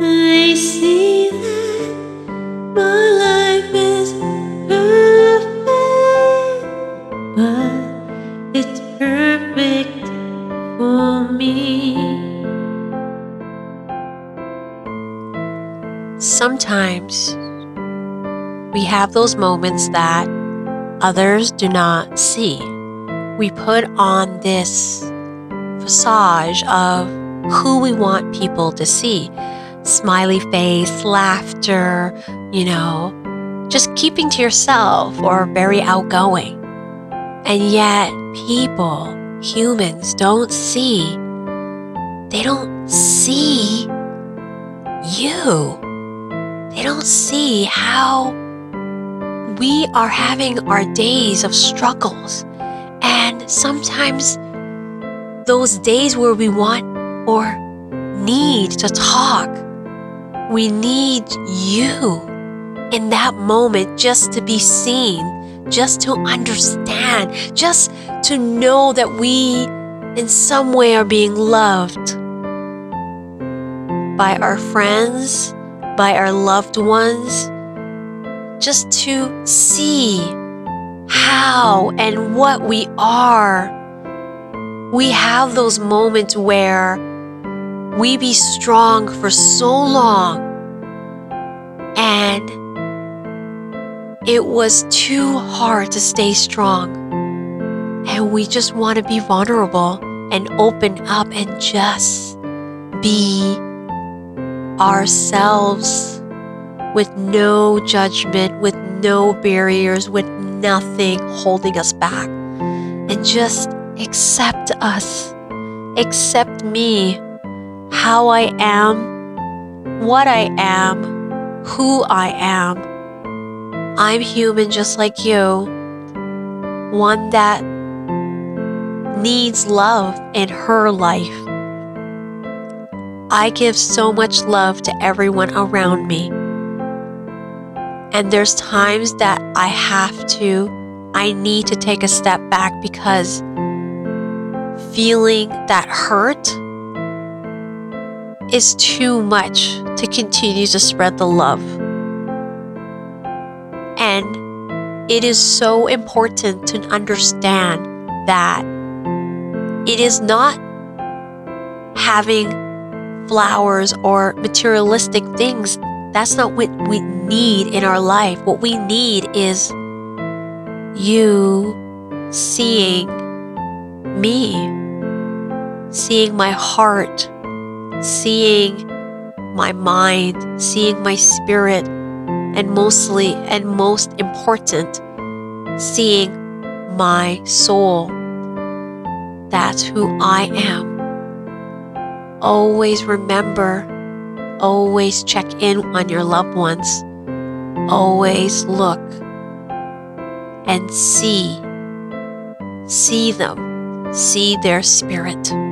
They see that my life is perfect, but it's perfect for me. Sometimes we have those moments that others do not see. We put on this facade of who we want people to see smiley face, laughter, you know, just keeping to yourself or very outgoing. And yet, people, humans, don't see, they don't see you. They don't see how we are having our days of struggles. And sometimes those days where we want or need to talk, we need you in that moment just to be seen, just to understand, just to know that we in some way are being loved by our friends, by our loved ones, just to see how and what we are. We have those moments where we be strong for so long and it was too hard to stay strong. And we just want to be vulnerable and open up and just be ourselves with no judgment, with no barriers, with nothing holding us back. And just accept us, accept me, how I am, what I am, who I am. I'm human just like you, one that needs love in her life. I give so much love to everyone around me. And there's times that I have to, I need to take a step back because feeling that hurt is too much to continue to spread the love. And it is so important to understand that it is not having flowers or materialistic things. That's not what we need in our life. What we need is you seeing me, seeing my heart, seeing my mind, seeing my spirit, and mostly and most important, seeing my soul. That's who I am. Always remember, always check in on your loved ones. Always look and see. See them, see their spirit.